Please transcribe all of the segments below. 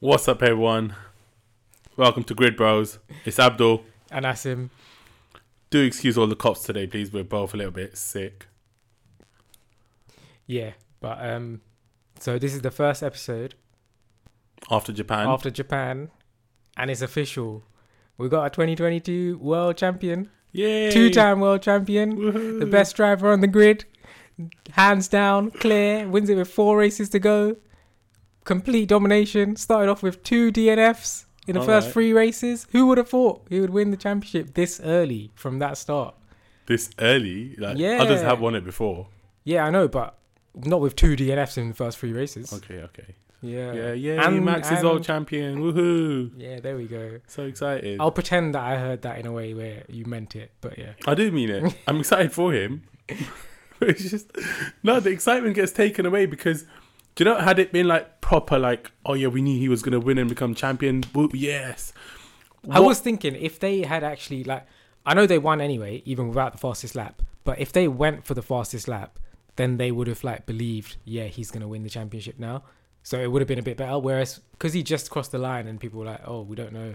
What's up, everyone? Welcome to Grid Bros. It's Abdul. And Asim. Do excuse all the cops today, please. We're both a little bit sick. Yeah, but um, so this is the first episode After Japan. after Japan, and it's official. We got a 2022 world champion, Yay! two-time world champion, Woohoo. the best driver on the grid, hands down, clear. Wins it with four races to go, complete domination. Started off with two DNFs in the first Alright. three races. Who would have thought he would win the championship this early from that start? This early? Like, Yeah. Others have won it before. Yeah, I know, but not with two DNFs in the first three races. Okay, okay. Yeah. Yeah, yeah. And- Max is and- champion. Woohoo! Yeah, there we go. So excited. I'll pretend that I heard that in a way where you meant it, but yeah. I do mean it. I'm excited for him. It's just no, the excitement gets taken away because do you know had it been like proper like oh yeah we knew he was gonna win and become champion woo, yes I was thinking if they had actually like I know they won anyway, even without the fastest lap, but if they went for the fastest lap, then they would have like believed, yeah, he's gonna win the championship now. So it would have been a bit better. Whereas because he just crossed the line and people were like, oh, we don't know,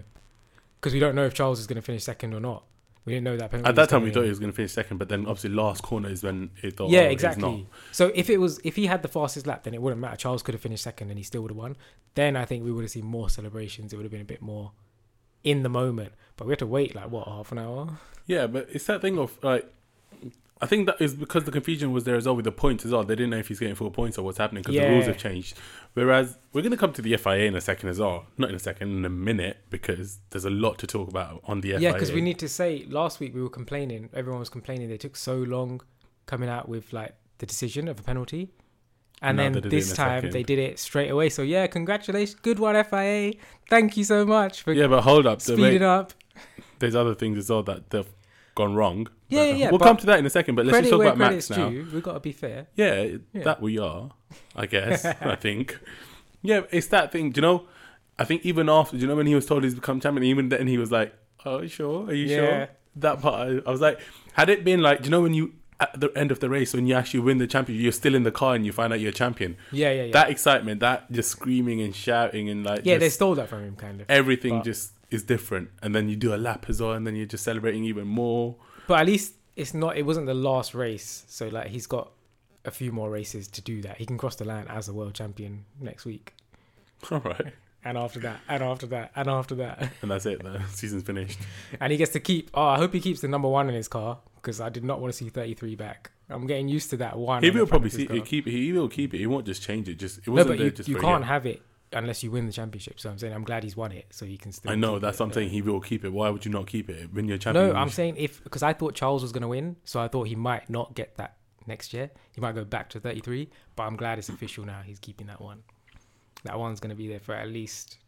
because we don't know if Charles is gonna finish second or not. We didn't know that. at that time we thought he was gonna finish second but then obviously last corner is when it thought yeah, oh, exactly. not. So if it was if he had the fastest lap, then it wouldn't matter. Charles could have finished second and he still would have won. Then I think we would have seen more celebrations. It would have been a bit more in the moment. But we had to wait like what half an hour. yeah but it's that thing of like I think that is because the confusion was there as well with the points as well. They didn't know if he's getting full points or what's happening because the rules have changed. Whereas we're going to come to the FIA in a second as well. Not in a second, in a minute, because there's a lot to talk about on the FIA. Yeah, because we need to say last week we were complaining. Everyone was complaining they took so long coming out with like the decision of a penalty. And then they did it this time second. they did it straight away. So yeah, congratulations, good one FIA. Thank you so much for Yeah, but hold up. the speeding way- up. there's other things as well that they've gone wrong. Yeah, yeah, yeah, We'll come to that in a second, but let's just talk about Max now. due. We've got to be fair. Yeah, Yeah. that we are, I guess. I think. Yeah, it's that thing. Do you know? I think even after, do you know when he was told he's become champion, even then he was like, "Oh, sure? Are you Yeah. sure?" That part, I, was like, had it been like, do you know when you at the end of the race when you actually win the champion, you're still in the car and you find out you're a champion. Yeah, yeah, yeah. That excitement, that just screaming and shouting and like, yeah, they stole that from him, kind of. everything just is different. And then you do a lap as well, and then you're just celebrating even more. But at least it's not. It wasn't the last race, so like he's got a few more races to do that. He can cross the line as a world champion next week, All right. and after that, and after that, and after that, And that's it. The season's finished. and he gets to keep. Oh, I hope he keeps the number one in his car because I did not want to see thirty three back. I'm getting used to that one. He on will probably see, keep. He will keep it. He won't just change it. Just it No, wasn't but there you, just you can't have it unless you win the championship. So I'm saying I'm glad he's won it, so he can still. I know that's it. what I'm saying. He will keep it. Why would you not keep it Win your championship. No, I'm saying if because I thought Charles was going to win, so I thought he might not get that next year. He might go back to 33, but I'm glad it's official now. He's keeping that one. That one's going to be there for at least.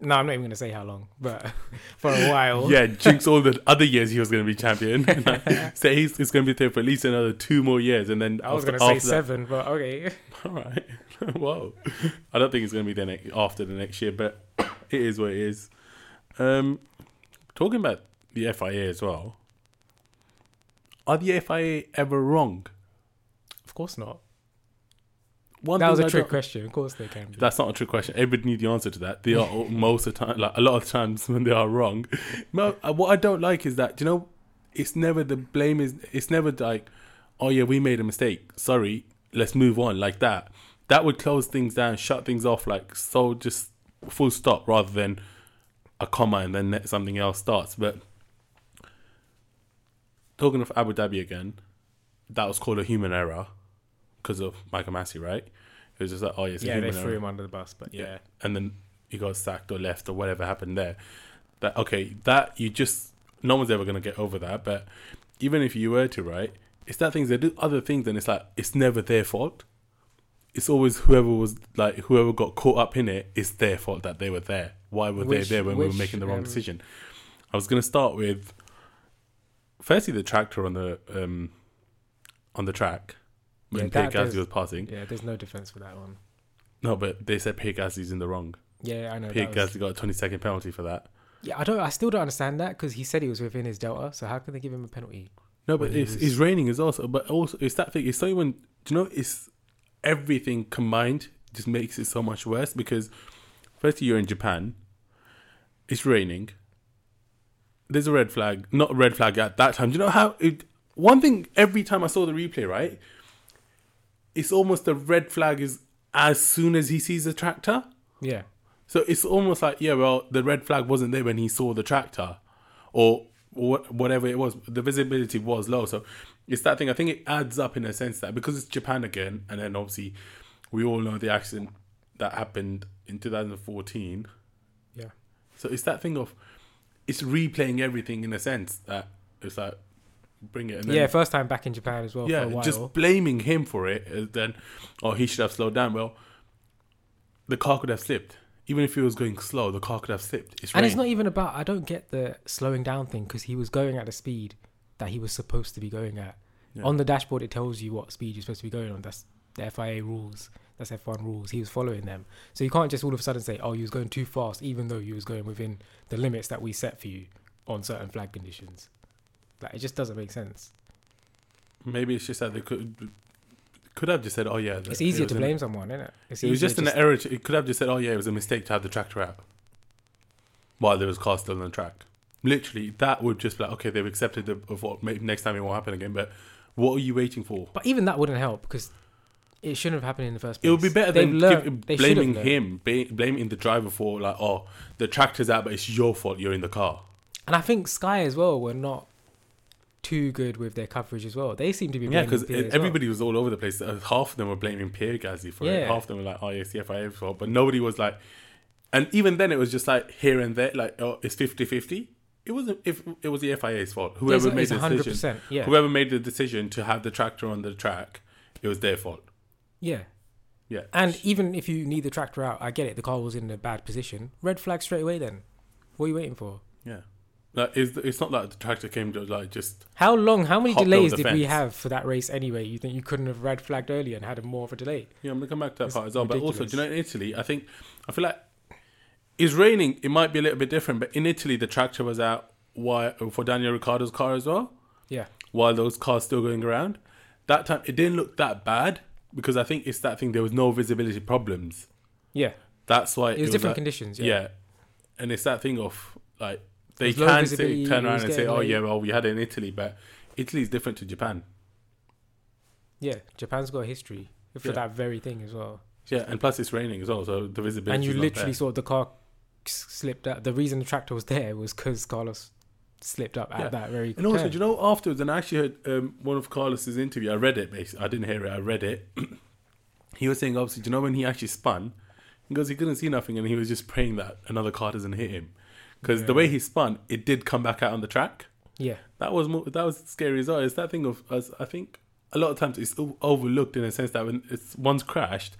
No, I'm not even going to say how long, but for a while. Yeah, jinx all the other years he was going to be champion. Say he's, he's going to be there for at least another two more years, and then I was going to say after that- seven, but okay. All right. Whoa. I don't think he's going to be there ne- after the next year, but it is what it is. Um, talking about the FIA as well. Are the FIA ever wrong? Of course not. One that was thing a I trick don't- question. Of course they can. Be. That's not a trick question. Everybody knew the answer to that. They are most of the time, like a lot of times when they are wrong. No, uh, what I don't like is that you know, it's never the blame is. It's never like, oh yeah, we made a mistake. Sorry, let's move on like that. That would close things down, shut things off, like so, just full stop, rather than a comma and then something else starts. But talking of Abu Dhabi again, that was called a human error because of Michael Masi, right? It was just like, oh, yeah, a yeah, they threw him under the bus, but yeah. and then he got sacked or left or whatever happened there. That okay, that you just no one's ever gonna get over that. But even if you were to, right, it's that things they do other things, and it's like it's never their fault. It's always whoever was like whoever got caught up in it. It's their fault that they were there. Why were Which- they there when we were making the wrong um, decision? I was gonna start with firstly the tractor on the um on the track when Yeah, that was passing. Yeah, there's no defense for that one. No, but they said Pierre Gasly's in the wrong. Yeah, I know. That was- got a 20 second penalty for that. Yeah, I don't. I still don't understand that because he said he was within his delta. So how can they give him a penalty? No, but it's, it's raining is also, but also it's that thing. It's so when do you know it's everything combined just makes it so much worse because Firstly, you're in Japan. It's raining. There's a red flag. Not a red flag at that time. Do you know how? It, one thing every time I saw the replay, right? It's almost the red flag is as soon as he sees the tractor. Yeah. So it's almost like, yeah, well, the red flag wasn't there when he saw the tractor, or, or whatever it was. The visibility was low, so it's that thing. I think it adds up in a sense that because it's Japan again, and then obviously we all know the accident that happened in 2014. Yeah. So it's that thing of it's replaying everything in a sense that it's like bring it. And then, yeah, first time back in Japan as well for a yeah, while. just blaming him for it. uh, Then, oh, he should have slowed down. Well, the car could have slipped. Even if he was going slow, the car could have slipped. It's and it's not even about. I don't get the slowing down thing because he was going at the speed that he was supposed to be going at. Yeah. On the dashboard, it tells you what speed you're supposed to be going on. That's the FIA rules. That's F1 rules. He was following them. So you can't just all of a sudden say, "Oh, you was going too fast," even though you was going within the limits that we set for you on certain flag conditions. Like it just doesn't make sense. Maybe it's just that they could could have just said, "Oh yeah." It's easier was to an- blame someone, isn't it? It's It was just an error. It could have just said, "Oh yeah, it was a mistake to have the tractor out while there was cars still on the track." Literally, that would just be like, okay, they've accepted the, of what maybe next time it won't happen again. But what are you waiting for? But even that wouldn't help because it shouldn't have happened in the first place. It would be better They've than learned- give, they should have blaming him, ba- blaming the driver for like, oh, the tractor's out, but it's your fault. You're in the car. And I think Sky as well were not too good with their coverage as well. They seem to be Yeah, because as well. everybody was all over the place. Uh, Half of them were blaming Pierre Gasly for it. Half of them were like, "Oh, yeah, FIA's fault," but nobody was like. And even then, it was just like here and there, like, "Oh, it's 50-50. It wasn't. If it was the FIA's fault, whoever It's- made it's the 100%. decision, Yeah, whoever made the decision to have the tractor on the track, it was their fault. yeah. Yeah, And even if you need the tractor out, I get it. The car was in a bad position. Red flag straight away. Then, what are you waiting for? yeah. Like, it's, it's not like the tractor came to like just How long? How many delays did we have for that race anyway? You think you couldn't have red flagged earlier and had a more of a delay? Yeah, I'm gonna come back to that It's part as well. But also, do you know, in Italy, I think I feel like it's raining. It might be a little bit different, but in Italy, the tractor was out while, oh, for Daniel Ricciardo's car as well. Yeah, While those cars still going around, that time it didn't look that bad because I think it's that thing. There was no visibility problems. yeah. That's why It was different like- conditions. yeah. Yeah. and it's that thing of like they There's can say, turn around and say, "Oh late." yeah, well we had it in Italy," but Italy is different to Japan. yeah. Japan's got a history for Yeah. that very thing as well. Yeah, and plus it's raining as well, so the visibility. and you literally saw the car slipped out. The reason the tractor was there was because Carlos slipped up at Yeah. that very. And also, do you know afterwards? And I actually heard um, one of Carlos's interview. I read it. Basically, I didn't hear it. I read it. he was saying, obviously, do you know when he actually spun? He goes, he couldn't see nothing, and he was just praying that another car doesn't hit him, because the way he spun, it did come back out on the track. yeah, That was more, that was scary as well. It's that thing of as I think a lot of times it's overlooked in a sense that when it's once crashed,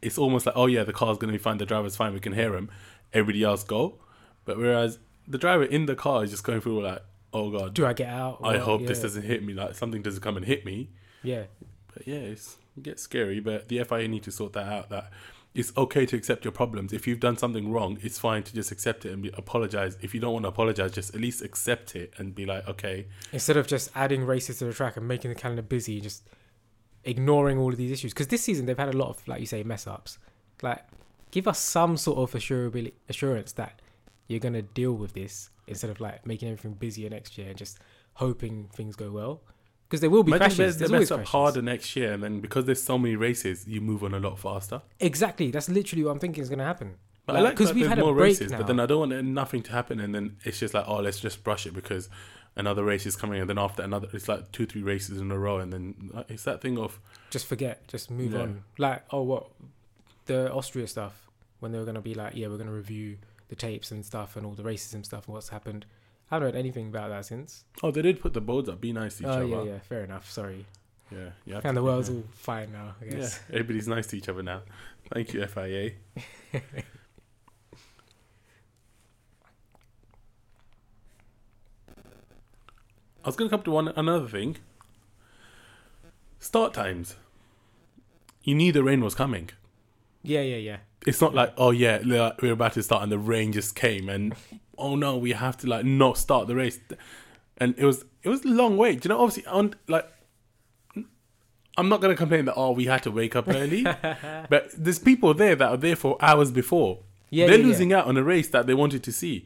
it's almost like oh yeah the car's gonna be fine, the driver's fine, we can hear him, everybody else go, but whereas the driver in the car is just going through like oh god, do I get out? I hope this doesn't hit me. Like something doesn't come and hit me. Yeah, But yeah, it's, it gets scary. But the FIA need to sort that out. That it's okay to accept your problems. If you've done something wrong, it's fine to just accept it and be, apologize. If you don't want to apologize, just at least accept it and be like, okay, instead of just adding races to the track and making the calendar busy, just ignoring all of these issues. Because this season they've had a lot of, like you say, mess ups. Like, give us some sort of assurance that you're gonna deal with this instead of like making everything busier next year and just hoping things go well. Because there will be imagine crashes. There's they always up crashes. harder next year, and then because there's so many races, you move on a lot faster. Exactly. That's literally what I'm thinking is gonna happen. But I like because we've there's had a more break races, now. but then I don't want nothing to happen, and then it's just like, oh, let's just brush it because another race is coming, and then after another, it's like two, three races in a row, and then it's that thing of just forget, just move Yeah. on. Like, oh, what the Austria stuff when they were gonna be like, yeah, we're gonna review the tapes and stuff and all the races and stuff and what's happened. I haven't heard anything about that since. oh, they did put the boards up. Be nice to each Oh other. Oh yeah, yeah, fair enough. Sorry, yeah, have and the world's all fine now. I Yeah, everybody's nice to each other now. Thank you, FIA. I was going to come to one another thing. Start times. You knew the rain was coming. Yeah, yeah, yeah. It's not like, oh yeah, we're about to start and the rain just came and oh no, we have to like not start the race. And it was it was a long wait. Do you know? Obviously, on like, I'm not gonna complain that oh we had to wake up early, but there's people there that are there for hours before. Yeah, They're yeah, yeah. losing out on a race that they wanted to see.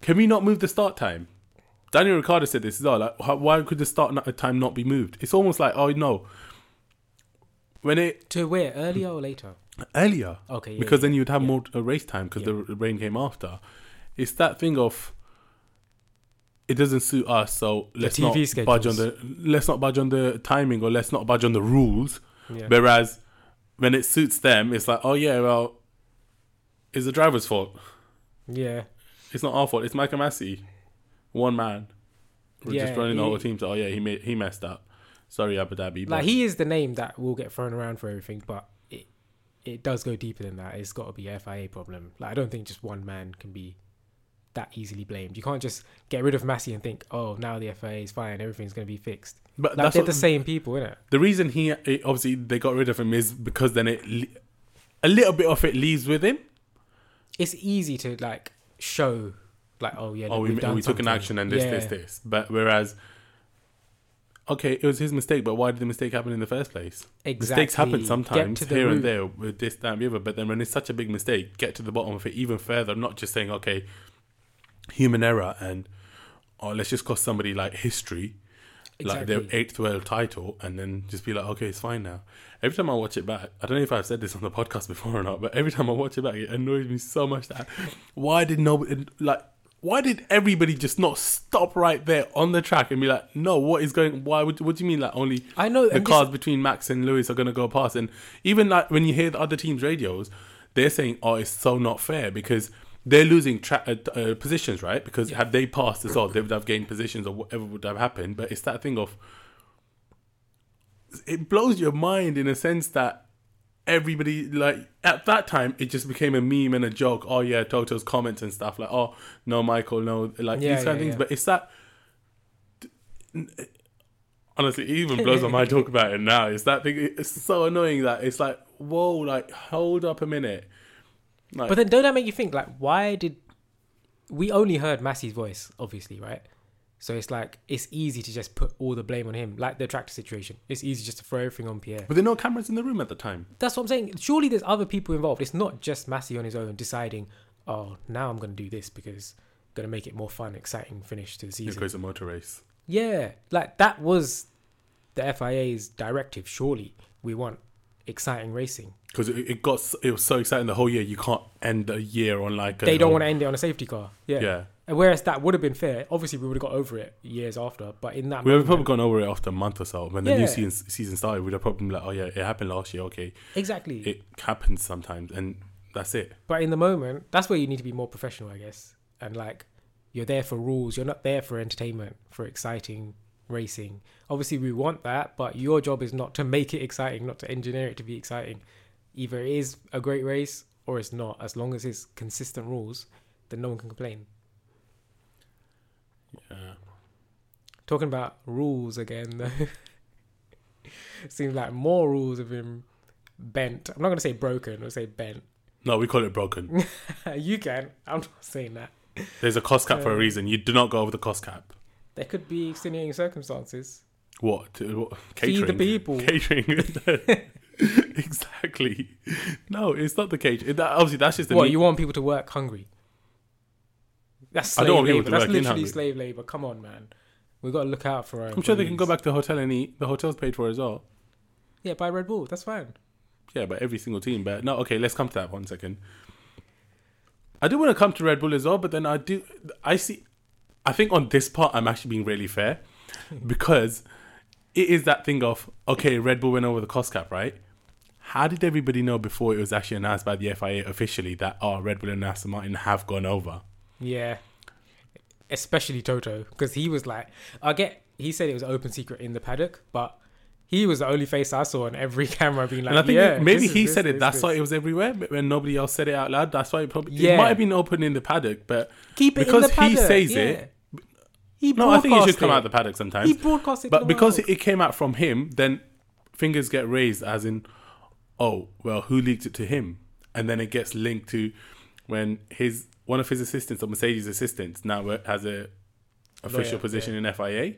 Can we not move the start time? Daniel Ricciardo said this as well. Like, how, why could the start time not be moved? It's almost like, oh no, when it To where earlier or later? earlier, Okay, yeah, because yeah. then you'd have yeah. more uh, race time because Yeah. the rain came after. It's that thing of it doesn't suit us, so let's not TV budge on the let's not budge on the timing or let's not budge on the rules. Yeah. Whereas when it suits them, it's like, oh yeah, well, it's the driver's fault. yeah. It's not our fault. It's Michael Masi, one man. We're just Yeah, running the whole team. So oh yeah, he made he messed up. Sorry, Abu Dhabi. Like he is the name that will get thrown around for everything, but it it does go deeper than that. It's got to be a FIA problem. Like I don't think just one man can be that easily blamed. You can't just get rid of Masi and think, oh, now the FA is fine, everything's going to be fixed. but Like that's they're what, the same people, innit? the reason he it, obviously they got rid of him is because then it a little bit of it leaves with him. It's easy to like show, like, oh yeah, oh, look, we, we took an action and this, Yeah. this, this. But whereas, okay, it was his mistake, but why did the mistake happen in the first place? Exactly. Mistakes happen sometimes here root. and there with this, that, and the other. But then when it's such a big mistake, get to the bottom of it even further. Not just saying, okay, human error and oh, let's just cost somebody like history, like Exactly. their eighth world title, and then just be like, okay, it's fine now. Every time I watch it back, I don't know if I've said this on the podcast before or not, but every time I watch it back, it annoys me so much that why did nobody like. Why did everybody just not stop right there on the track and be like, "No, what is going? Why would? What do you mean? Like only I know. the this- cars between Max and Lewis are going to go past. And even like when you hear the other teams' radios, they're saying, "Oh, it's so not fair because they're losing tra- uh, uh, positions, right? Because had they passed as well, they would have gained positions or whatever would have happened. But it's that thing of it blows your mind in a sense that everybody like at that time it just became a meme and a joke. Oh yeah, Toto's comments and stuff like, "Oh no, Michael, no," like Yeah, these kind yeah, of things. yeah. But it's that honestly, it even blows my mind talk about it now. It's that thing. It's so annoying that it's like, whoa, like hold up a minute. Like, But then, don't that make you think? Like, why did we only heard Masi's voice? Obviously, right? So it's like it's easy to just put all the blame on him, like the tractor situation. It's easy just to throw everything on Pierre. but there are no cameras in the room at the time. That's what I'm saying. Surely there's other people involved. It's not just Massey on his own deciding, oh, now I'm going to do this because I'm going to make it more fun, exciting finish to the season. Because it's a motor race. Yeah, like that was the FIA's directive. Surely we want exciting racing. Because it, it got it was so exciting the whole year. You can't end a year on like a They don't whole- want to end it on a safety car. Yeah. Yeah, And Whereas that would have been fair. Obviously, we would have got over it years after. But in that we would have probably gone over it after a month or so. When the new season season started, we'd have probably been like, oh yeah, it happened last year. Okay, exactly. it happens sometimes, and that's it. But in the moment, that's where you need to be more professional, I guess. And like, you're there for rules. You're not there for entertainment, for exciting racing. Obviously, we want that, but your job is not to make it exciting, not to engineer it to be exciting. Either it is a great race or it's not. As long as it's consistent rules, then no one can complain. Yeah. Talking about rules again, though. Seems like more rules have been bent. I'm not going to say broken, I'll say bent. No, we call it broken. you can. I'm not saying that. There's a cost cap for a Uh, reason. You do not go over the cost cap. There could be extenuating circumstances. What? To- what? Feed the Catering. people. Catering. exactly. No, it's not the cage. It- That, obviously, that's just the. what you want people to work hungry? That's I slave don't want labor. to That's literally hungry. slave labor. Come on, man. We've got to look out for our. I'm sure they can go back to the hotel and eat. The hotel's paid for as well. Yeah, buy Red Bull. That's fine. Yeah, but every single team. But no, okay, let's come to that one second. I do want to come to Red Bull as well, but then I do. I see. I think on this part, I'm actually being really fair because it is that thing of okay, Red Bull went over the cost cap, right? How did everybody know before it was actually announced by the FIA officially that oh, Red Bull and Aston Martin have gone over? Yeah. Especially Toto, because he was like, I get. He said it was open secret in the paddock, but he was the only face I saw on every camera being like, and I think yeah, maybe this is he this, said it. that's this. why it was everywhere, but when nobody else said it out loud, that's why it probably Yeah. it might have been open in the paddock. But Keep it because he says yeah. it, He no, I think it should come it. out the paddock sometimes. He broadcast it. But because world. it came out from him, then fingers get raised as in, oh, well, who leaked it to him? And then it gets linked to when his one of his assistants or Mercedes assistants now has a official Lawyer, position in FIA.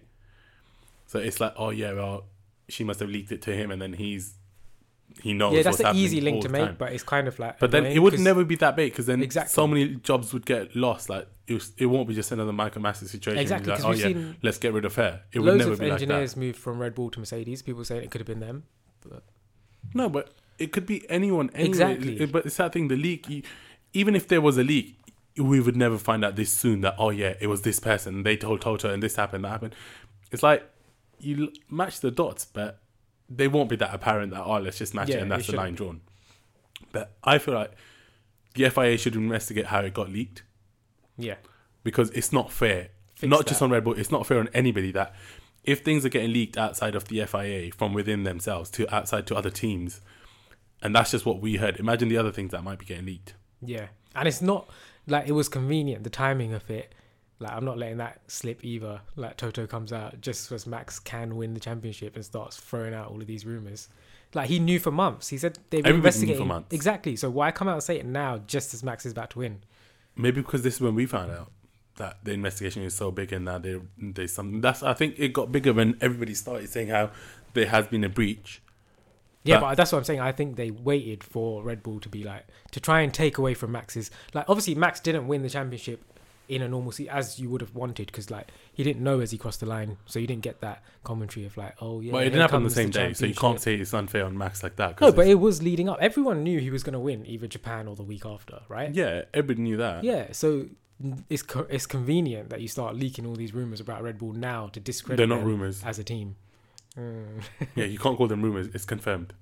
So it's like, oh yeah, well, she must have leaked it to him, and then he's he knows. yeah, that's happening easy link to make, time. but it's kind of like. But then it would never be that big because then Exactly. so many jobs would get lost. Like it, was, it won't be just another Michael Masi situation. exactly Like, oh we've yeah, seen let's get rid of her. It would never be like that. engineers moved from Red Bull to Mercedes. People saying it could have been them. No, but it could be anyone. Anyway. Exactly. But it's that thing. The leak. You, even if there was a leak, we would never find out this soon. That oh yeah, it was this person. They told Toto, and this happened. That happened. It's like you l- match the dots, but they won't be that apparent. That oh, let's just match Yeah, it, and that's the line drawn. But I feel like the FIA should investigate how it got leaked Yeah, because it's not fair. Fix not just on Red Bull, it's not fair on anybody that if things are getting leaked outside of the FIA from within themselves to outside to other teams, and that's just what we heard. Imagine the other things that might be getting leaked. yeah, and it's not like it was convenient. The timing of it, like I'm not letting that slip either. Like Toto comes out just as Max can win the championship and starts throwing out all of these rumors. Like he knew for months. He said they've been knew for months. exactly. So why come out and say it now, just as Max is about to win? Maybe because this is when we found out that the investigation is so big and now there there's something. That's I think it got bigger when everybody started saying how there has been a breach. Yeah, But- but that's what I'm saying. I think they waited for Red Bull to be like to try and take away from Max's. Like, obviously, Max didn't win the championship in a normal seat as you would have wanted because like he didn't know as he crossed the line, so you didn't get that commentary of like, oh yeah. but it didn't happen on the same day, so you can't say it's unfair on Max like that. No, but it was leading up. Everyone knew he was going to win either Japan or the week after, right? yeah, everybody knew that. Yeah. So it's co- it's convenient that you start leaking all these rumors about Red Bull now to discredit They're not rumors. as a team. Mm. yeah, you can't call them rumors. It's confirmed.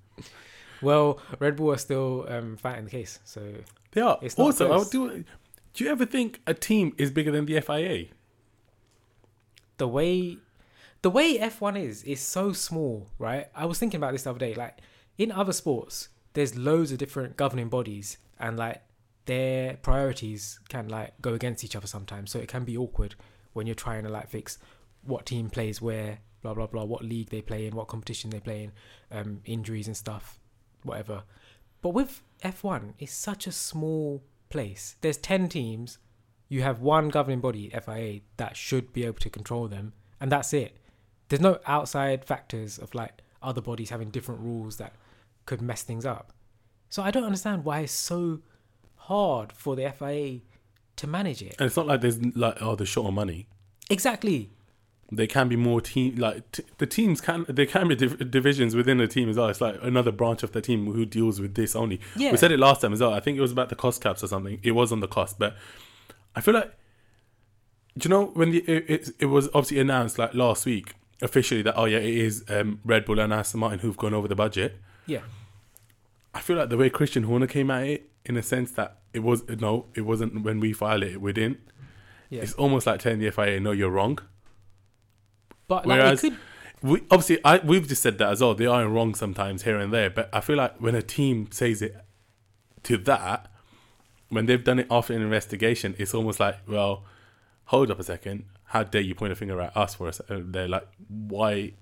Well, Red Bull are still um, fighting the case, so They are. It's also, I would do. Do you ever think a team is bigger than the FIA? the way the way F1 is is so small, right? I was thinking about this the other day. Like in other sports, there's loads of different governing bodies, and like their priorities can like go against each other sometimes. So it can be awkward when you're trying to like fix what team plays where, blah blah blah, what league they play in, what competition they play in, um, injuries and stuff, whatever. But with F1, it's such a small place. There's ten teams. You have one governing body, FIA, that should be able to control them, and that's it. There's no outside factors of like other bodies having different rules that could mess things up. So I don't understand why it's so hard for the FIA to manage it. And it's not like there's like oh they're short on money. Exactly. There can be more team like t- the teams can there can be div- divisions within a team as well. It's like another branch of the team who deals with this only. Yeah. We said it last time as well. I think it was about the cost caps or something. It was on the cost, but I feel like do you know when the, it, it it was obviously announced like last week officially that oh yeah it is um, Red Bull and Aston Martin who've gone over the budget. Yeah. I feel like the way Christian Horner came at it, in a sense that it was no, it wasn't when we filed it, we didn't. Yeah. It's almost like telling the FIA, no, you're wrong. But like Whereas- it could We obviously, I we've just said that as well. They are wrong sometimes here and there, but I feel like when a team says it to that, when they've done it after an investigation, it's almost like, well, hold up a second. How dare you point a finger at us for us? Uh, they're like, why?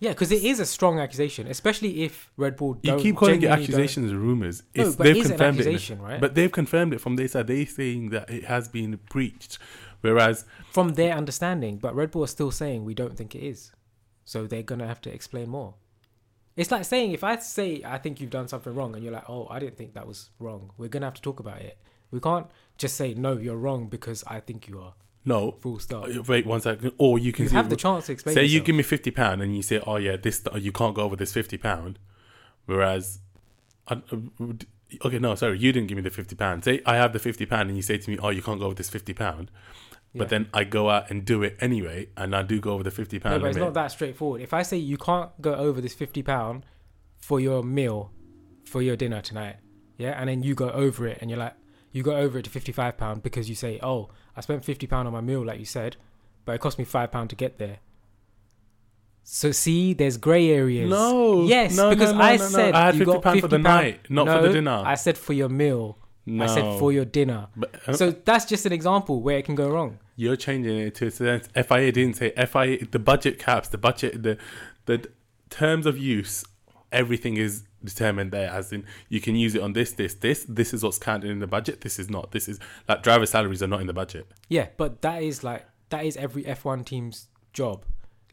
Yeah, because it is a strong accusation, especially if Red Bull You keep calling it genuinely don't- accusations rumors. No, but they've it's an confirmed it. accusation, right? But they've confirmed it from their side. They're saying that it has been breached, whereas from their understanding, but Red Bull is still saying we don't think it is. So they're gonna have to explain more. It's like saying if I say I think you've done something wrong and you're like, oh, I didn't think that was wrong. We're gonna have to talk about it. We can't just say no, you're wrong because I think you are. no, Full stop. uh, wait one second. Or you can You have the chance to explain. say you give me fifty pound and you say, "Oh yeah, this you can't go over this fifty pound. whereas, I, uh, okay, no, sorry, you didn't give me the fifty pound. Say I have the fifty pound and you say to me, "Oh, you can't go over this fifty pound," but Yeah. then I go out and do it anyway, and I do go over the fifty pound. No, but it's limit. not that straightforward. If I say you can't go over this fifty pound for your meal, for your dinner tonight, yeah, and then you go over it, and you're like, you go over it to fifty five pound because you say, oh, I spent fifty pound on my meal, like you said, but it cost me five pound to get there. So see, there's grey areas. No, yes, no, because no, I no, no. said I had you 50 got pound for the 50 night, not for the dinner. I said for your meal. no, I said for your dinner. But, uh, So that's just an example where it can go wrong. You're changing it to sense. FIA didn't say FIA. The budget caps, the budget, the the terms of use, everything is determined there. As in, you can use it on this, this, this. This is what's counted in the budget. This is not. This is like driver salaries are not in the budget. Yeah, but that is like that is every F1 team's job.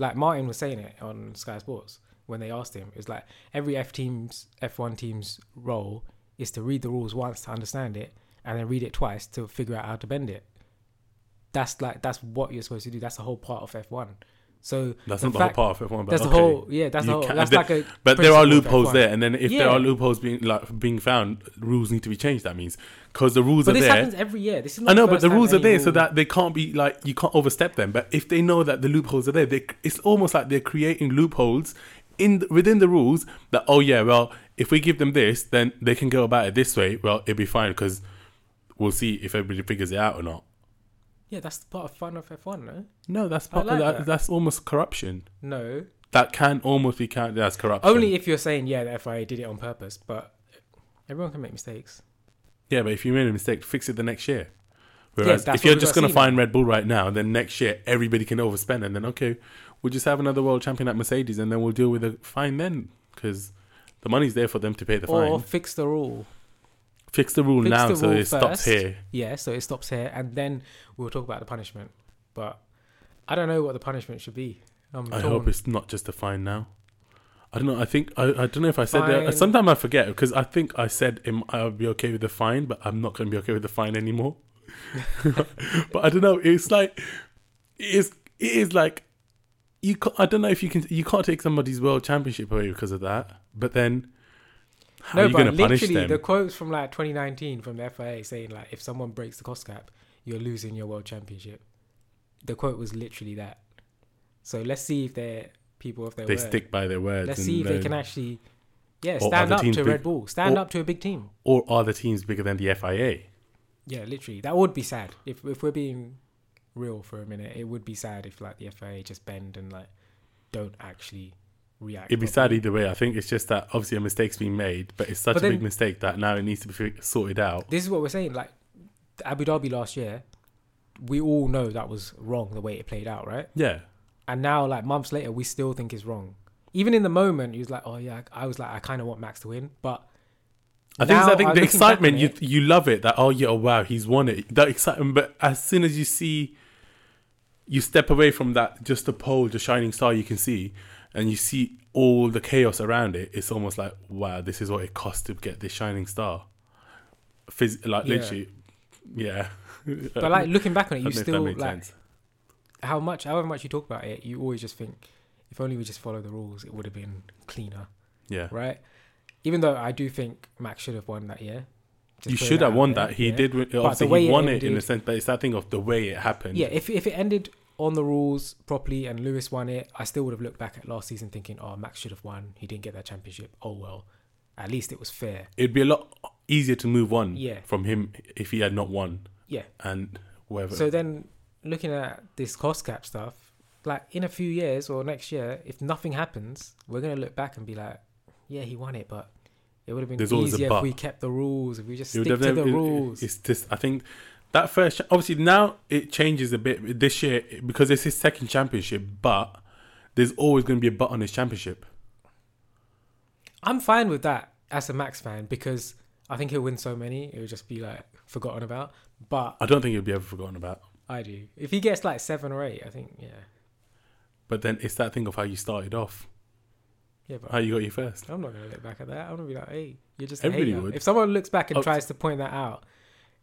Like Martin was saying it on Sky Sports when they asked him. It's like every F team's F1 team's role is to read the rules once to understand it, and then read it twice to figure out how to bend it. That's like that's what you're supposed to do. That's the whole part of F1. So That's the not the fact- whole part of F1. But that's okay. the whole yeah. That's the whole. That's there- like a. But there are loopholes there, and then if there are loopholes being like being found, rules need to be changed. That means because the rules But are this there. happens every year. This is not I know, but the rules are there so that they can't be like you can't overstep them. But if they know that the loopholes are there, they, it's almost like they're creating loopholes in within the rules. That oh yeah, well if we give them this, then they can go about it this way. Well, it'll be fine because we'll see if everybody figures it out or not. Yeah, that's part of fun of F1, no? No, that's part, like that, that. that's almost corruption. No. That can almost be counted as corruption. Only if you're saying, yeah, the FIA did it on purpose, but everyone can make mistakes. Yeah, but if you made a mistake, fix it the next year. Whereas that's if you're just going to find Red Bull right now, then next year everybody can overspend, and then okay, we'll just have another world champion at Mercedes, and then we'll deal with the fine then, because the money's there for them to pay the or fine. Or fix the rule. Fix the rule fix now the so rule it stops first. here. Yeah, so it stops here, and then we'll talk about the punishment. But I don't know what the punishment should be. I'm I torn. hope it's not just a fine now. I don't know. I think I, I don't know if I said that. Sometimes I forget because I think I said I would be okay with the fine, but I'm not going to be okay with the fine anymore. but I don't know. It's like it is. It is like you. Can't, I don't know if you can. You can't take somebody's world championship away because of that. But then, how no, are you but going to punish literally, them? the quotes from like 2019 from the FIA saying like, if someone breaks the cost cap, you're losing your world championship. The quote was literally that. So let's see if they're people of their they word. stick by their words. Let's see if they can actually, yeah, stand up to big- Red Bull, stand or- up to a big team. Or are the teams bigger than the FIA? Yeah, literally, that would be sad if if we're being real for a minute. It would be sad if like the FIA just bend and like don't actually react. It'd be sad either way. I think it's just that obviously a mistake's been made, but it's such But a big mistake that now it needs to be sorted out. This is what we're saying. Like Abu Dhabi last year, we all know that was wrong the way it played out, right? Yeah. And now, like months later, we still think it's wrong. Even in the moment, he was like, "Oh yeah," I was like, "I kind of want Max to win," but I think I think the excitement you it- you love it that oh yeah oh wow he's won it that excitement but as soon as you see you step away from that just the pole the shining star you can see and you see all the chaos around it it's almost like wow this is what it costs to get this shining star Phys- like Yeah. literally yeah but like looking back on it, you don't know if that still like sense. how much, however much you talk about it, you always just think, if only we just follow the rules, it would have been cleaner, yeah right? Even though I do think Max should have won that year. You should have won there, that he yeah. did win- obviously way he it won it in the sense but it's that thing of the way it happened Yeah, if if it ended on the rules properly and Lewis won it, I still would have looked back at last season thinking, oh, Max should have won. He didn't get that championship. Oh well, at least it was fair. it'd be a lot easier to move on Yeah. from him if he had not won Yeah. and whatever So then, looking at this cost cap stuff, like in a few years or next year, if nothing happens, we're gonna look back and be like, yeah, he won it, but it would have been There's easier if we kept the rules. If we just It stick to the it- rules. It's just I think that first obviously now it changes a bit this year because it's his second championship, but there's always going to be a but on his championship. I'm fine with that as a Max fan because I think he'll win so many, it will just be like forgotten about. But I don't think he'll be ever forgotten about. I do. If he gets like seven or eight, I think yeah, But then it's that thing of how you started off, yeah. But how you got your first. I'm not gonna look back at that. I'm gonna be like, hey, you're just a Everybody would. If someone looks back and Oh. tries to point that out,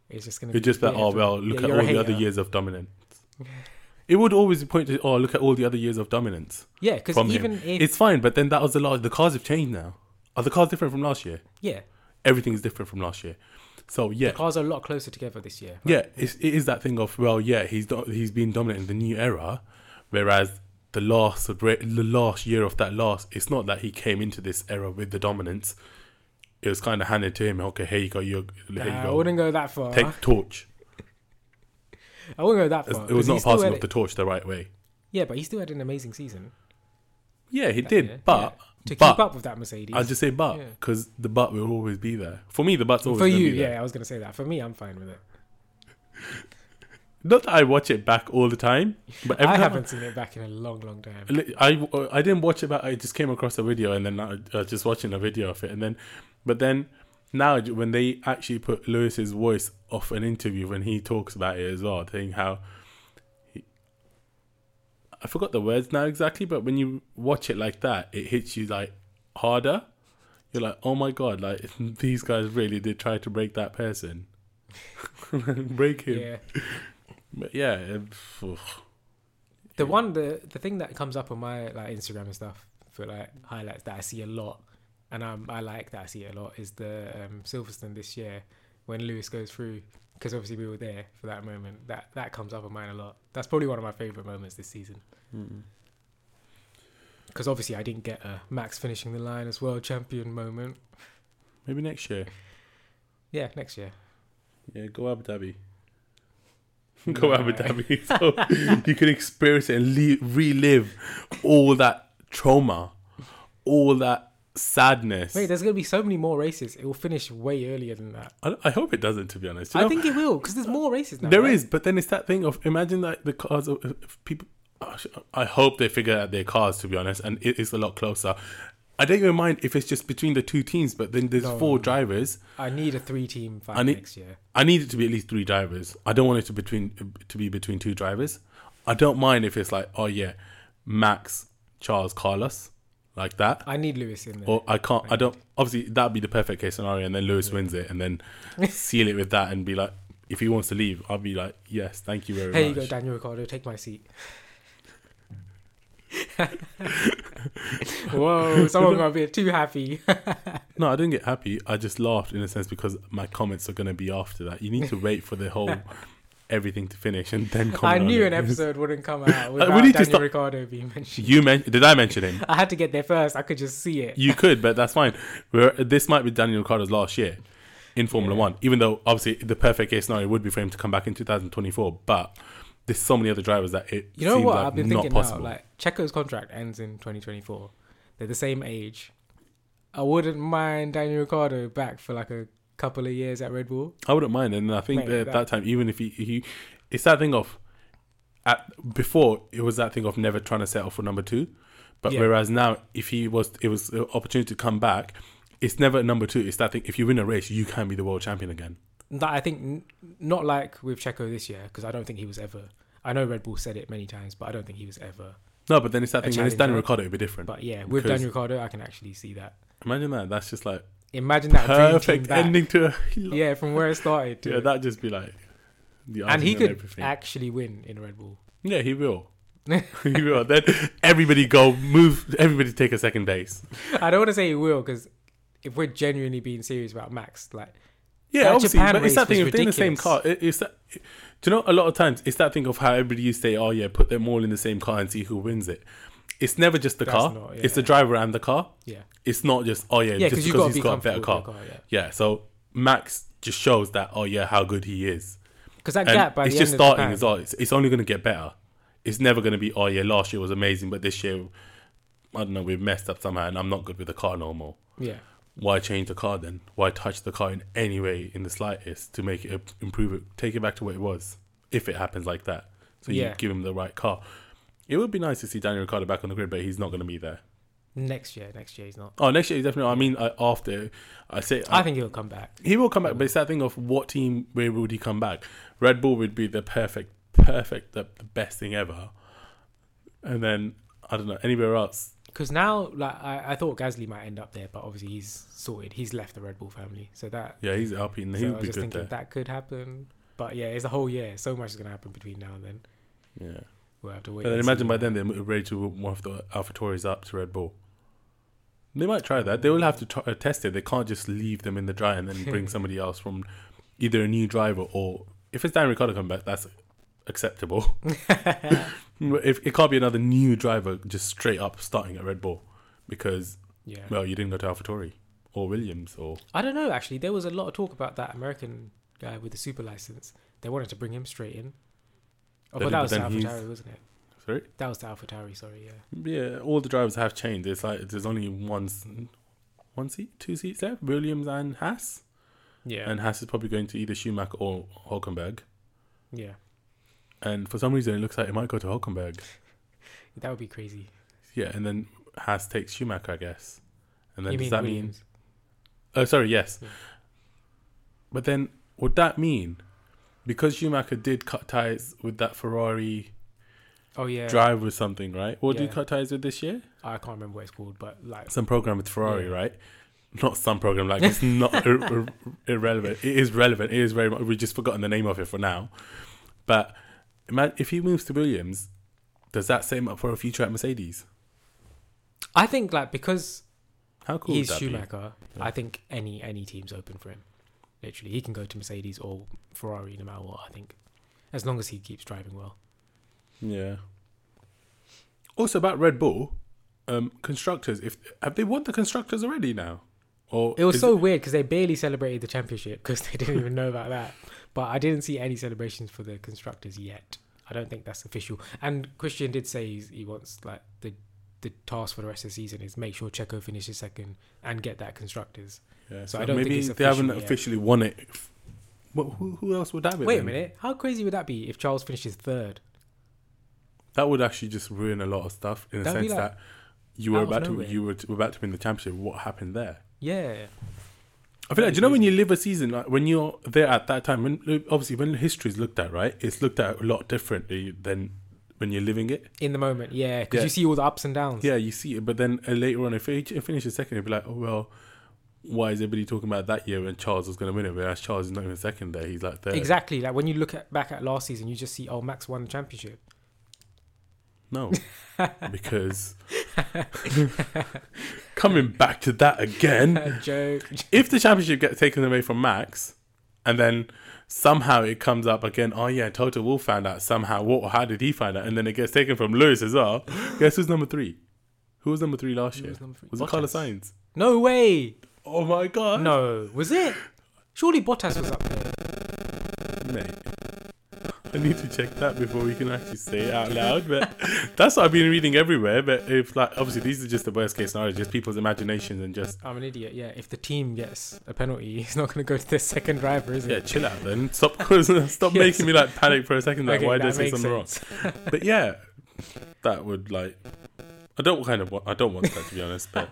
it's just gonna. It's just that oh well, yeah, look at all the other years of dominance. It would always point to oh look at all the other years of dominance. Yeah, because him. even if It's fine, but then that was the last. The cars have changed now. Are the cars different from last year? yeah, everything is different from last year. So yeah, the cars are a lot closer together this year. Yeah, it's, it is that thing of well, yeah, he's do- he's been dominant in the new era, whereas the last the last year of that last, it's not that he came into this era with the dominance. It was kind of handed to him. Okay, here you go. You here you I wouldn't go that far. Take torch. I wouldn't go that far. It was not passing off the torch the right way. Yeah, but he still had an amazing season. Yeah, he that did, year. but Yeah. to but keep up with that Mercedes. I'll just say but Yeah. because the but will always be there. For me, the but's always there. for you, yeah, I was gonna say that. For me, I'm fine with it. Not that I watch it back all the time, but I haven't seen it back in a long, long time. I, I didn't watch it, but I just came across a video and then I I was just watching a video of it. And then, but then now when they actually put Lewis's voice off an interview when he talks about it as well, saying how he, I forgot the words now exactly, but when you watch it like that, it hits you like harder. You're like, oh my god, like these guys really did try to break that person, break him. Yeah. But yeah, it, oof. The one, the the thing that comes up on my like Instagram and stuff for like highlights that I see a lot, and um, I like that I see it a lot is the um, Silverstone this year when Lewis goes through because obviously we were there for that moment. That that comes up on mine a lot. That's probably one of my favorite moments this season Mm. because obviously I didn't get a Max finishing the line as world champion moment. maybe next year. Yeah, next year. Yeah, go Abu Dhabi. go Abu. Dhabi, so you can experience it and le- relive all that trauma, all that sadness. Wait, there's gonna be so many more races. It will finish way earlier than that. I, I hope it doesn't. To be honest, You I know, think it will because there's more races now. There right? is, but then it's that thing of imagine that the cars of people. I hope they figure out their cars to be honest, and it is a lot closer. I don't even mind if it's just between the two teams, but then there's No, four no. drivers. I need a three-team fight I need- next year. I need it to be at least three drivers. I don't want it to between to be between two drivers. I don't mind if it's like, oh yeah, Max, Charles, Carlos, like that. I need Lewis in there. Or I can't. I don't. Obviously, that'd be the perfect case scenario, and then Lewis wins it, and then seal it with that, and be like, if he wants to leave, I'll be like, yes, thank you very much. Here you go, Daniel Ricciardo. Take my seat. Whoa, someone got a bit too happy. No, I didn't get happy. I just laughed in a sense because my comments are going to be after that. You need to wait for the whole everything to finish and then comment. I knew it. an episode wouldn't come out uh, without we need to Daniel stop- Ricciardo being mentioned. You men- did I mention him? I had to get there first. I could just see it. You could, but that's fine. We're, this might be Daniel Ricciardo's last year in Formula Yeah. One, even though obviously the perfect case scenario would be for him to come back in 2024. But there's so many other drivers that it You know what? like I've been thinking possible. now. Like Checo's contract ends in 2024. They're the same age. I wouldn't mind Daniel Ricciardo back for like a couple of years at Red Bull. I wouldn't mind, and I think Mate, that, that- that time, even if he, he, it's that thing of, at before it was that thing of never trying to settle for number two, but Yeah. whereas now, if he was, it was an opportunity to come back. It's never number two. It's that thing. If you win a race, you can be the world champion again. That I think n- not like with Checo this year because I don't think he was ever. I know Red Bull said it many times, but I don't think he was ever. No, but then it's that thing. When it's Daniel. Ricciardo, it'd be different. But yeah, with Daniel Ricciardo, I can actually see that. Imagine that. That's just like Imagine that perfect ending to. A, Yeah, from where it started. To yeah, that'd just be like. The and he could actually win in Red Bull. Yeah, he will. he will. Then everybody go move. Everybody take a second base. I don't want to say he will because if we're genuinely being serious about Max, like Yeah, That obviously, Japan but it's that thing. they're in the same car, it, it's that. Do you know? A lot of times, it's that thing of how everybody used to say, "Oh yeah, put them all in the same car and see who wins it." It's never just the That's car; not- it's the driver and the car. yeah, It's not just oh yeah, yeah, just because you because got he's be got a better car. car. Yeah, Yeah, so Max just shows that oh yeah, how good he is. because that and gap by it's the just starting Japan- as well. It's, it's only going to get better. It's never going to be oh yeah, last year was amazing, but this year, I don't know, we've messed up somehow, and I'm not good with the car no more. Yeah, Why change the car then? Why touch the car in any way in the slightest to make it improve it, take it back to what it was? If it happens like that, so you give him the right car. It would be nice to see Daniel Ricciardo back on the grid, but he's not going to be there. next year, next year he's not. Oh, next year he's definitely. I mean, I, after I say I think he'll come back. he will come back, but it's that thing of what team where would he come back? Red Bull would be the perfect, perfect, the, the best thing ever. And then I don't know anywhere else. Because now, like I, I thought Gasly might end up there, but obviously he's sorted. He's left the Red Bull family, so that Yeah, he's Alpine. so He I would was be just good thinking there. that could happen. But yeah, it's a whole year. So much is gonna happen between now and then. Yeah, We'll have to wait. but then and imagine by then they're ready to move one of the AlphaTauris up to Red Bull. They might try that. They will have to try, uh, test it. They can't just leave them in the dry and then bring somebody else from either a new driver or if it's Dan Ricciardo come back, that's acceptable. If it can't be another new driver just straight up starting at Red Bull because yeah. well you didn't go to AlphaTauri or Williams or I don't know. Actually, there was a lot of talk about that American guy with the super license. They wanted to bring him straight in. Oh, but that was AlphaTauri, wasn't it? sorry That was AlphaTauri. Sorry, yeah. yeah all the drivers have changed. It's like there's only one one seat, two seats left. Williams and Haas, Yeah. and Haas is probably going to either Schumacher or Hulkenberg. yeah. And for some reason, it looks like it might go to Hulkenberg. That would be crazy. Yeah, and then Haas takes Schumacher, I guess. And then you does that Williams? mean? Oh, sorry, yes. Yeah. But then would that mean because Schumacher did cut ties with that Ferrari? Oh yeah, Drive with something, right? What do you cut ties with this year? I can't remember what it's called, but like Some program with Ferrari, Yeah. right? Not some program like it's not ir- ir- irrelevant. It is relevant. It is very. much We've just forgotten the name of it for now. But if he moves to Williams, does that set him up for a future at Mercedes? I think like because How cool he's? Schumacher, Yeah. I think any any team's open for him. Literally, he can go to Mercedes or Ferrari no matter what. I think, as long as he keeps driving well. Yeah. Also about Red Bull, um, constructors. If have they won the constructors already now? Or It was so weird because they barely celebrated the championship because they didn't even know about that. But I didn't see any celebrations for the constructors yet. I don't think that's official. And Christian did say he's, he wants like the the task for the rest of the season is make sure Checo finishes second and get that constructors. Yeah, So so, I don't think maybe it's they haven't yet. officially won it. Well, who, who else would have it? Wait a minute, how crazy would that be if Charles finishes third? That would actually just ruin a lot of stuff in the That'd be sense like that you were about to you were, were about to win the championship. What happened there? Yeah, I feel like, do you know when you live a season, like when you're there at that time, when obviously when history is looked at, right? It's looked at a lot differently than when you're living it. in the moment, yeah, because Yeah. you see all the ups and downs. Yeah, you see it, but then uh, later on, if if finishes second, it'd be like, oh well, why is everybody talking about that year when Charles was going to win it? Whereas Charles is not even second there; he's like third. Exactly. Like when you look at back at last season, you just see oh Max won the championship. No, because coming back to that again, Joke. if the championship gets taken away from Max, and then somehow it comes up again, oh yeah, Toto Wolff found out somehow. What? How did he find out? And then it gets taken from Lewis as well. Guess who's number three? Who was number three last Who year? was three? Was it Carlos Sainz? No way. Oh my god! No, was it? Surely Bottas was up there. mate. I need to check that before we can actually say it out loud. But that's what I've been reading everywhere. But if like obviously these are just the worst case scenario, just people's imaginations and just I'm an idiot. Yeah, if the team gets a penalty, he's not going to go to the second driver, is it? yeah, chill out then. Stop stop Yes. making me like panic for a second. Like Okay, why did I say something wrong? But yeah, that would like I don't kind of want I don't want that to be honest, but.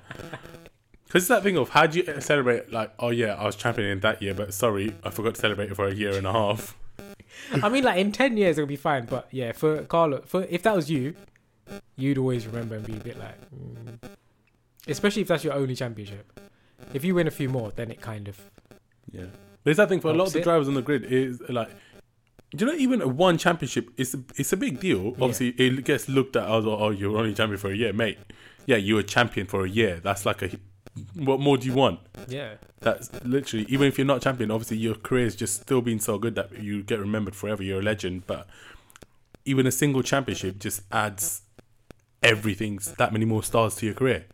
Because it's that thing of how do you celebrate, like, oh yeah, I was champion in that year, but sorry, I forgot to celebrate it for a year and a half. I mean, like in ten years it'll be fine, but yeah, for Carlo, for if that was you, you'd always remember and be a bit like, mm. especially if that's your only championship. If you win a few more, then it kind of Yeah. There's that thing for a lot of the drivers on the grid is like, do you know even a one championship is a, it's a big deal. Obviously, it gets looked at as oh you're only champion for a year, mate. Yeah, you're a champion for a year. That's like a what more do you want? yeah. That's literally even if you're not champion, obviously your career is just still being so good that you get remembered forever. You're a legend, but even a single championship just adds everything that many more stars to your career.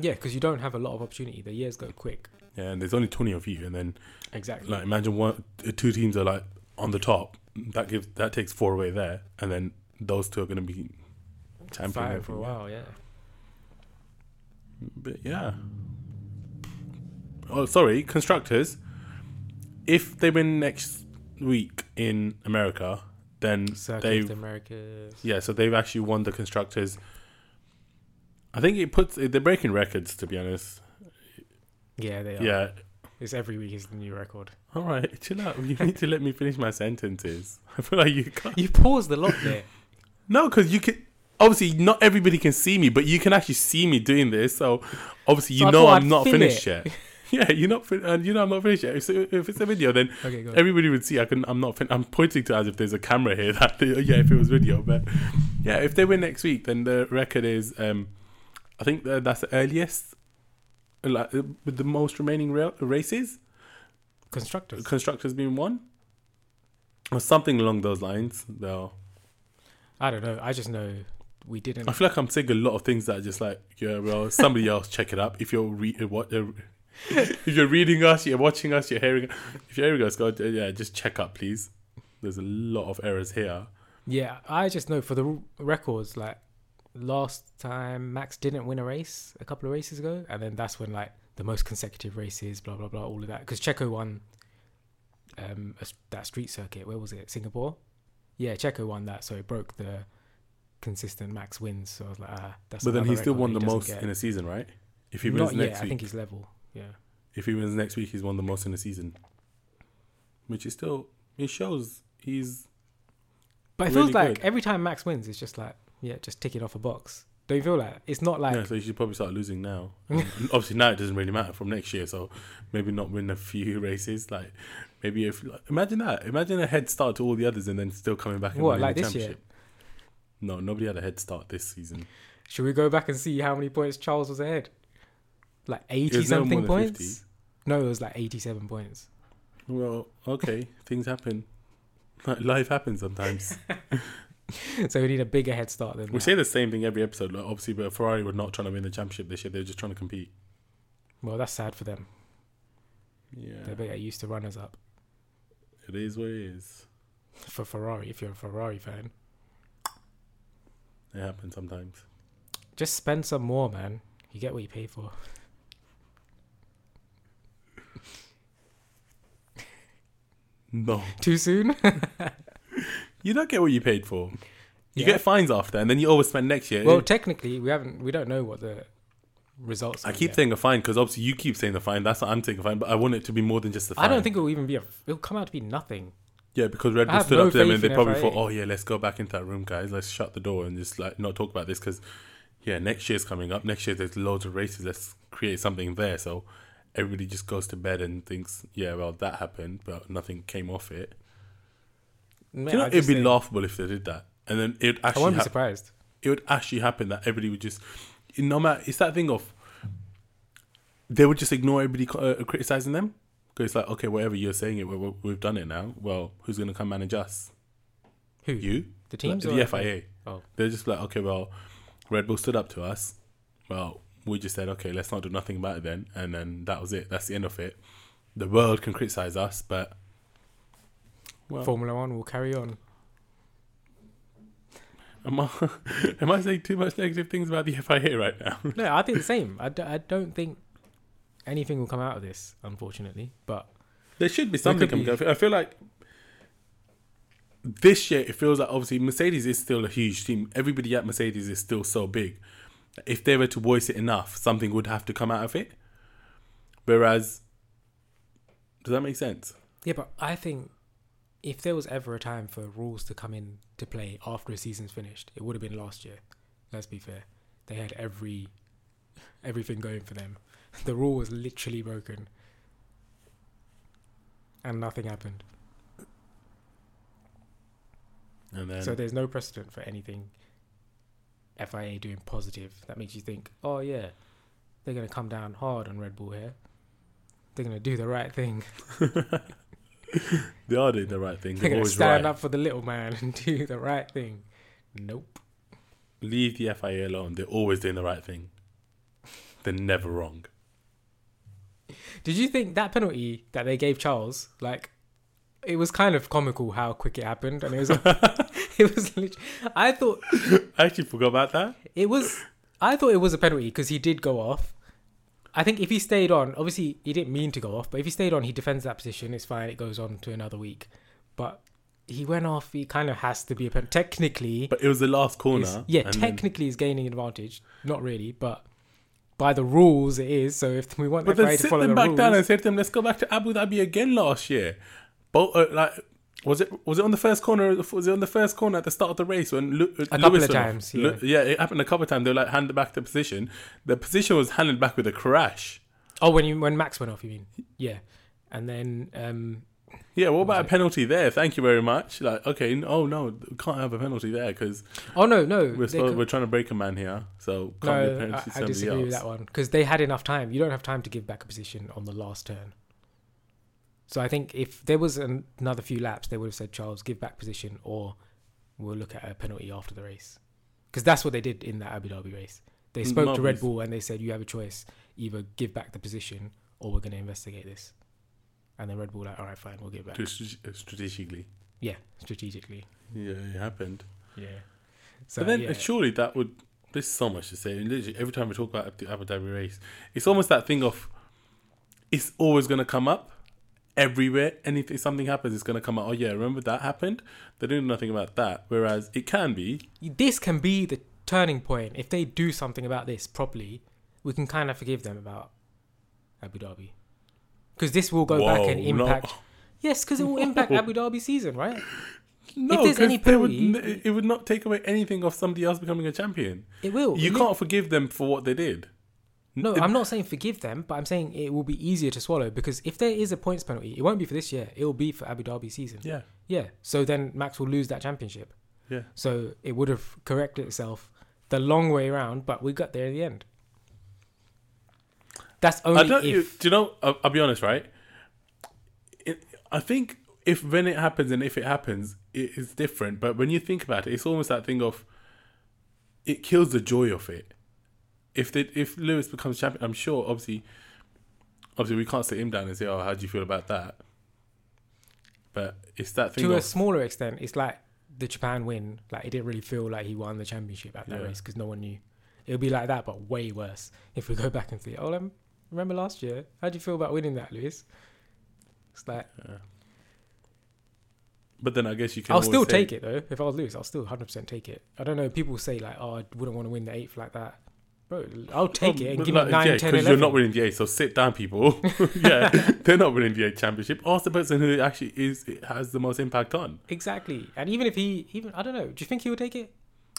Yeah, because you don't have a lot of opportunity. The years go quick. Yeah, and there's only twenty of you, and then Exactly. like imagine one uh, two teams are like on the top that gives that takes four away there and then those two are going to be champion Fighting for a while, yeah. but yeah oh sorry constructors if they win next week in america then they've Americas. yeah so they've actually won the constructors i think it puts they're breaking records to be honest Yeah, they are. yeah It's every week is the new record. all right chill out you need to let me finish my sentences i feel like you can't You paused a lot there. No, because you can. Obviously, not everybody can see me, but you can actually see me doing this. So, obviously, you So know I'm not finished it. yet. yeah, you're not. Fin- and you know I'm not finished yet. If, if it's a video, then Okay, everybody would see. I can. I'm not. Fin- I'm pointing to as if there's a camera here. That yeah, if it was video, but yeah, if they win next week, then the record is. um I think that that's the earliest, like with the most remaining ra- races. Constructors. Constructors being won, or something along those lines. Though. I don't know. I just know we didn't. I feel like I'm saying a lot of things that are just like, yeah, well, somebody else check it up. If you're re- what, uh, if you're reading us, you're watching us, you're hearing, if you're hearing us, go, uh, yeah, just check up, please. There's a lot of errors here. Yeah, I just know for the r- records, like last time Max didn't win a race a couple of races ago, and then that's when like the most consecutive races, blah blah blah, all of that. Because Checo won um a that street circuit. Where was it? Singapore. Yeah, Checo won that, so it broke the consistent Max wins. So I was like, ah, that's. But then he still won the most doesn't in a season, right? If he wins Not next yet. I think he's level. Yeah. if he wins next week, he's won the most in the season, which is still it shows he's But it Really feels like good. every time Max wins, it's just like, Yeah, just ticking off a box. Don't you feel like it's not like yeah, so you should probably start losing now. Obviously, now it doesn't really matter from next year. So maybe not win a few races. Like maybe if like, imagine that. Imagine a head start to all the others and then still coming back and What, winning like the this year? championship. No, nobody had a head start this season. Should we go back and see how many points Charles was ahead? Like eighty something points. 50. No, it was like eighty-seven points. Well, okay, things happen. Life happens sometimes. so we need a bigger head start than We that. say the same thing every episode. Like, obviously, but Ferrari were not trying to win the championship this year. They were just trying to compete. Well, that's sad for them. Yeah, They better get used to runners up it is what it is. for Ferrari. If you're a Ferrari fan, It happens sometimes. just spend some more, man. You get what you pay for. No, Too soon? you don't get what you paid for. You Yeah. get fines after, and then you overspend next year. well, technically, we haven't. We don't know what the results. Are I keep yet. saying a fine because obviously you keep saying the fine. That's what I'm taking a fine, but I want it to be more than just a fine. I don't think it will even be a. It'll come out to be nothing. Yeah, because Red I Bull have stood no up to them faith and they in probably FIA. thought, "Oh yeah, let's go back into that room, guys. Let's shut the door and just like not talk about this." Because yeah, next year's coming up. Next year there's loads of races. Let's create something there. So everybody just goes to bed and thinks, "Yeah, well that happened, but nothing came off it." Do you know, it'd be laughable if they did that, and then it I actually won't be surprised. it would actually happen that everybody would just no matter it's that thing of they would just ignore everybody uh, criticizing them because it's like okay whatever you're saying it we, we've done it now well who's going to come manage us Who? you The teams Like, the FIA? FIA Oh. they're just like okay well Red Bull stood up to us well we just said okay let's not do nothing about it then and then that was it that's the end of it the world can criticize us but well Formula One will carry on. am I, am I saying too much negative things about the FIA right now No, I think the same. I, d- I don't think anything will come out of this, unfortunately. But There should be something coming. be- I feel like this year it feels like obviously Mercedes is still a huge team. Everybody at Mercedes is still so big. If they were to voice it enough, something would have to come out of it. Whereas, does that make sense? yeah, but I think if there was ever a time for rules to come in to play after a season's finished, it would have been last year. Let's be fair. They had every everything going for them. The rule was literally broken. And nothing happened. And then So there's no precedent for anything FIA doing positive that makes you think, oh yeah, they're gonna come down hard on Red Bull here. They're gonna do the right thing. they are doing the right thing. They're They're gonna always stand right. up for the little man and do the right thing. Nope. Leave the FIA alone. They're always doing the right thing. They're never wrong. Did you think that penalty that they gave Charles, like, it was kind of comical how quick it happened, and it was, it was. Lit- I thought I actually forgot about that. It was. I thought it was a penalty because he did go off. I think if he stayed on, obviously he didn't mean to go off, but if he stayed on, he defends that position. It's fine. It goes on to another week. But he went off. He kind of has to be a penalty. Technically, But it was the last corner. yeah, and then- technically he's gaining advantage. Not really, but by the rules it is. So if we want But then to sit follow them the back rules, down and say to them, "Let's go back to Abu Dhabi again last year." But uh, like, was it was it on the first corner? Was it on the first corner at the start of the race when Lu- A Lewis couple of times, Lu- yeah, it happened a couple of times. They were like handed back the position. The position was handed back with a crash. oh, when you when Max went off, you mean? Yeah, and then um, Yeah, what about a penalty there? Thank you very much. Like, okay, oh no, we can't have a penalty there because oh no, no, we're could- we're trying to break a man here. So can't be a penalty I, I somebody disagree with else. that one because they had enough time. You don't have time to give back a position on the last turn. So I think if there was an, another few laps, they would have said, "Charles, give back position, or we'll look at a penalty after the race." Because that's what they did in that Abu Dhabi race. They Mm, spoke to Red. Bull and they said, "You have a choice: either give back the position, or we're going to investigate this." And then Red Bull like, "All right, fine, we'll give back." To strategically. Yeah, strategically. Yeah, it happened. Yeah. So but then yeah. surely that would. There's so much to say. Literally, every time we talk about the Abu Dhabi race, it's almost that thing of it's always going to come up everywhere. Anything, something happens, it's going to come out. Oh yeah, remember that happened? They don't know nothing about that. Whereas it can be. this can be the turning point. If they do something about this properly, we can kind of forgive them about Abu Dhabi. Because this will go back and Whoa, no. impact. Yes, because it will impact Abu Dhabi season, right? No, there's 'cause any they would it would not take away anything of somebody else becoming a champion. It will. You It can't forgive them for what they did. No, I'm not saying forgive them, but I'm saying it will be easier to swallow because if there is a points penalty, it won't be for this year. It will be for Abu Dhabi season. Yeah, Yeah. So then Max will lose that championship. yeah. So it would have corrected itself the long way around, but we got there in the end. That's only I don't. if. You, do you know? I'll, I'll be honest, right? It, I think if when it happens and if it happens, it is different. But when you think about it, it's almost that thing of it kills the joy of it. If they, if Lewis becomes champion, I'm sure. Obviously, obviously, we can't sit him down and say, "Oh, how do you feel about that?" But it's that thing to a smaller extent, it's like the Japan win. Like it didn't really feel like he won the championship at that Yeah. race because no one knew. It'll be like that, but way worse if we go back and see. Oh, um, remember last year? How do you feel about winning that, Lewis? It's like But then I guess you can. I'll still take it though. If I was Lewis, I'll still hundred percent take it. I don't know. People say like, oh, I wouldn't want to win the eighth like that. Bro, I'll um, take it and give like, it 9, yeah, 10, 'cause 11. you're not winning the eight, so sit down, people. yeah, they're not winning the eight championship. Ask the person who actually is it has the most impact on. Exactly. And even if he, even I don't know. Do you think he would take it?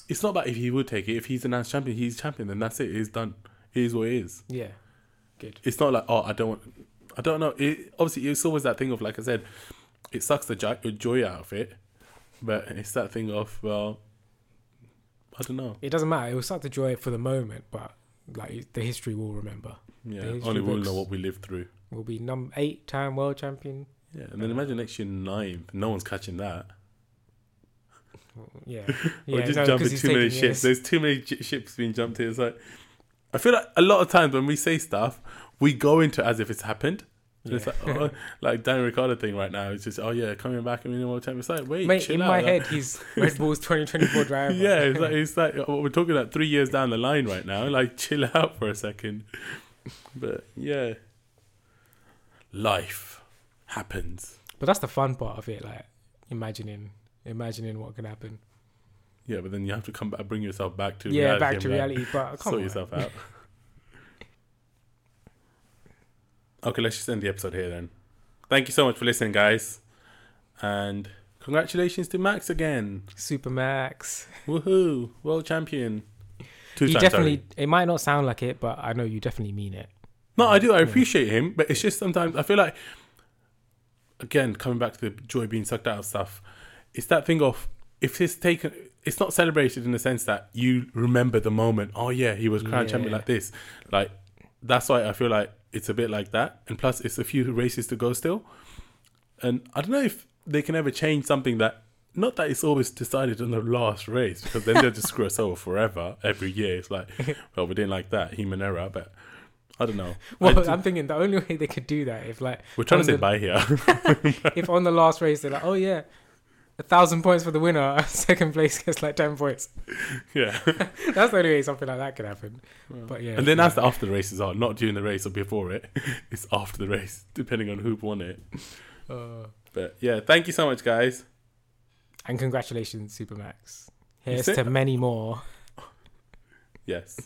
It's not about if he would take it. If he's announced champion, he's champion. Then that's it. It's done. It is what it is. Yeah. Good. It's not like oh, I don't. want I don't know. It obviously it's always that thing of like I said, it sucks the joy out of it, but it's that thing of well, I don't know. It doesn't matter. It will suck the joy for the moment, but like the history will remember. Yeah, only we'll know what we lived through. We'll be number eight time world champion. Yeah, and then imagine next year ninth. No one's catching that. Yeah. Yeah. just no, jumping too many ships. years. There's too many j- ships being jumped here. It's like I feel like a lot of times when we say stuff, we go into it as if it's happened. And It's like, oh, like Dan Ricciardo thing right now. It's just, oh yeah, coming back winning world champion. It's like, wait, Mate, in out. my like- head, he's Red Bull's 2024 driver. yeah, it's like it's like oh, we're talking about three years down the line right now. Like, chill out for a second. But yeah, life happens. But that's the fun part of it, like imagining, imagining what could happen. Yeah, but then you have to come back, bring yourself back to yeah, reality back to be like, reality. But come sort on. yourself out. Okay, let's just end the episode here then. Thank you so much for listening, guys, and congratulations to Max again. Super Max. Woohoo, world champion. Two You times, definitely. sorry. It might not sound like it, but I know you definitely mean it. No, I do. I appreciate him, but it's just sometimes I feel like, again, coming back to the joy being sucked out of stuff, it's that thing of if it's taken, it's not celebrated in the sense that you remember the moment. Oh yeah, he was crowned champion like this. Like that's why I feel like it's a bit like that. And plus, it's a few races to go still, and I don't know if they can ever change something that. Not that it's always decided on the last race, because then they'll just screw us over forever every year. It's like, well, we didn't like that, human error, but I don't know. I Well, I'm thinking the only way they could do that if like we're trying to say the- bye here. if on the last race they're like, oh yeah, a thousand points for the winner, second place gets like ten points. yeah. That's the only way something like that could happen. But yeah, And then as the after the races are, not during the race or before it, it's after the race, depending on who won it. uh, But yeah, thank you so much, guys. and congratulations, Supermax. Here's to many more. Yes.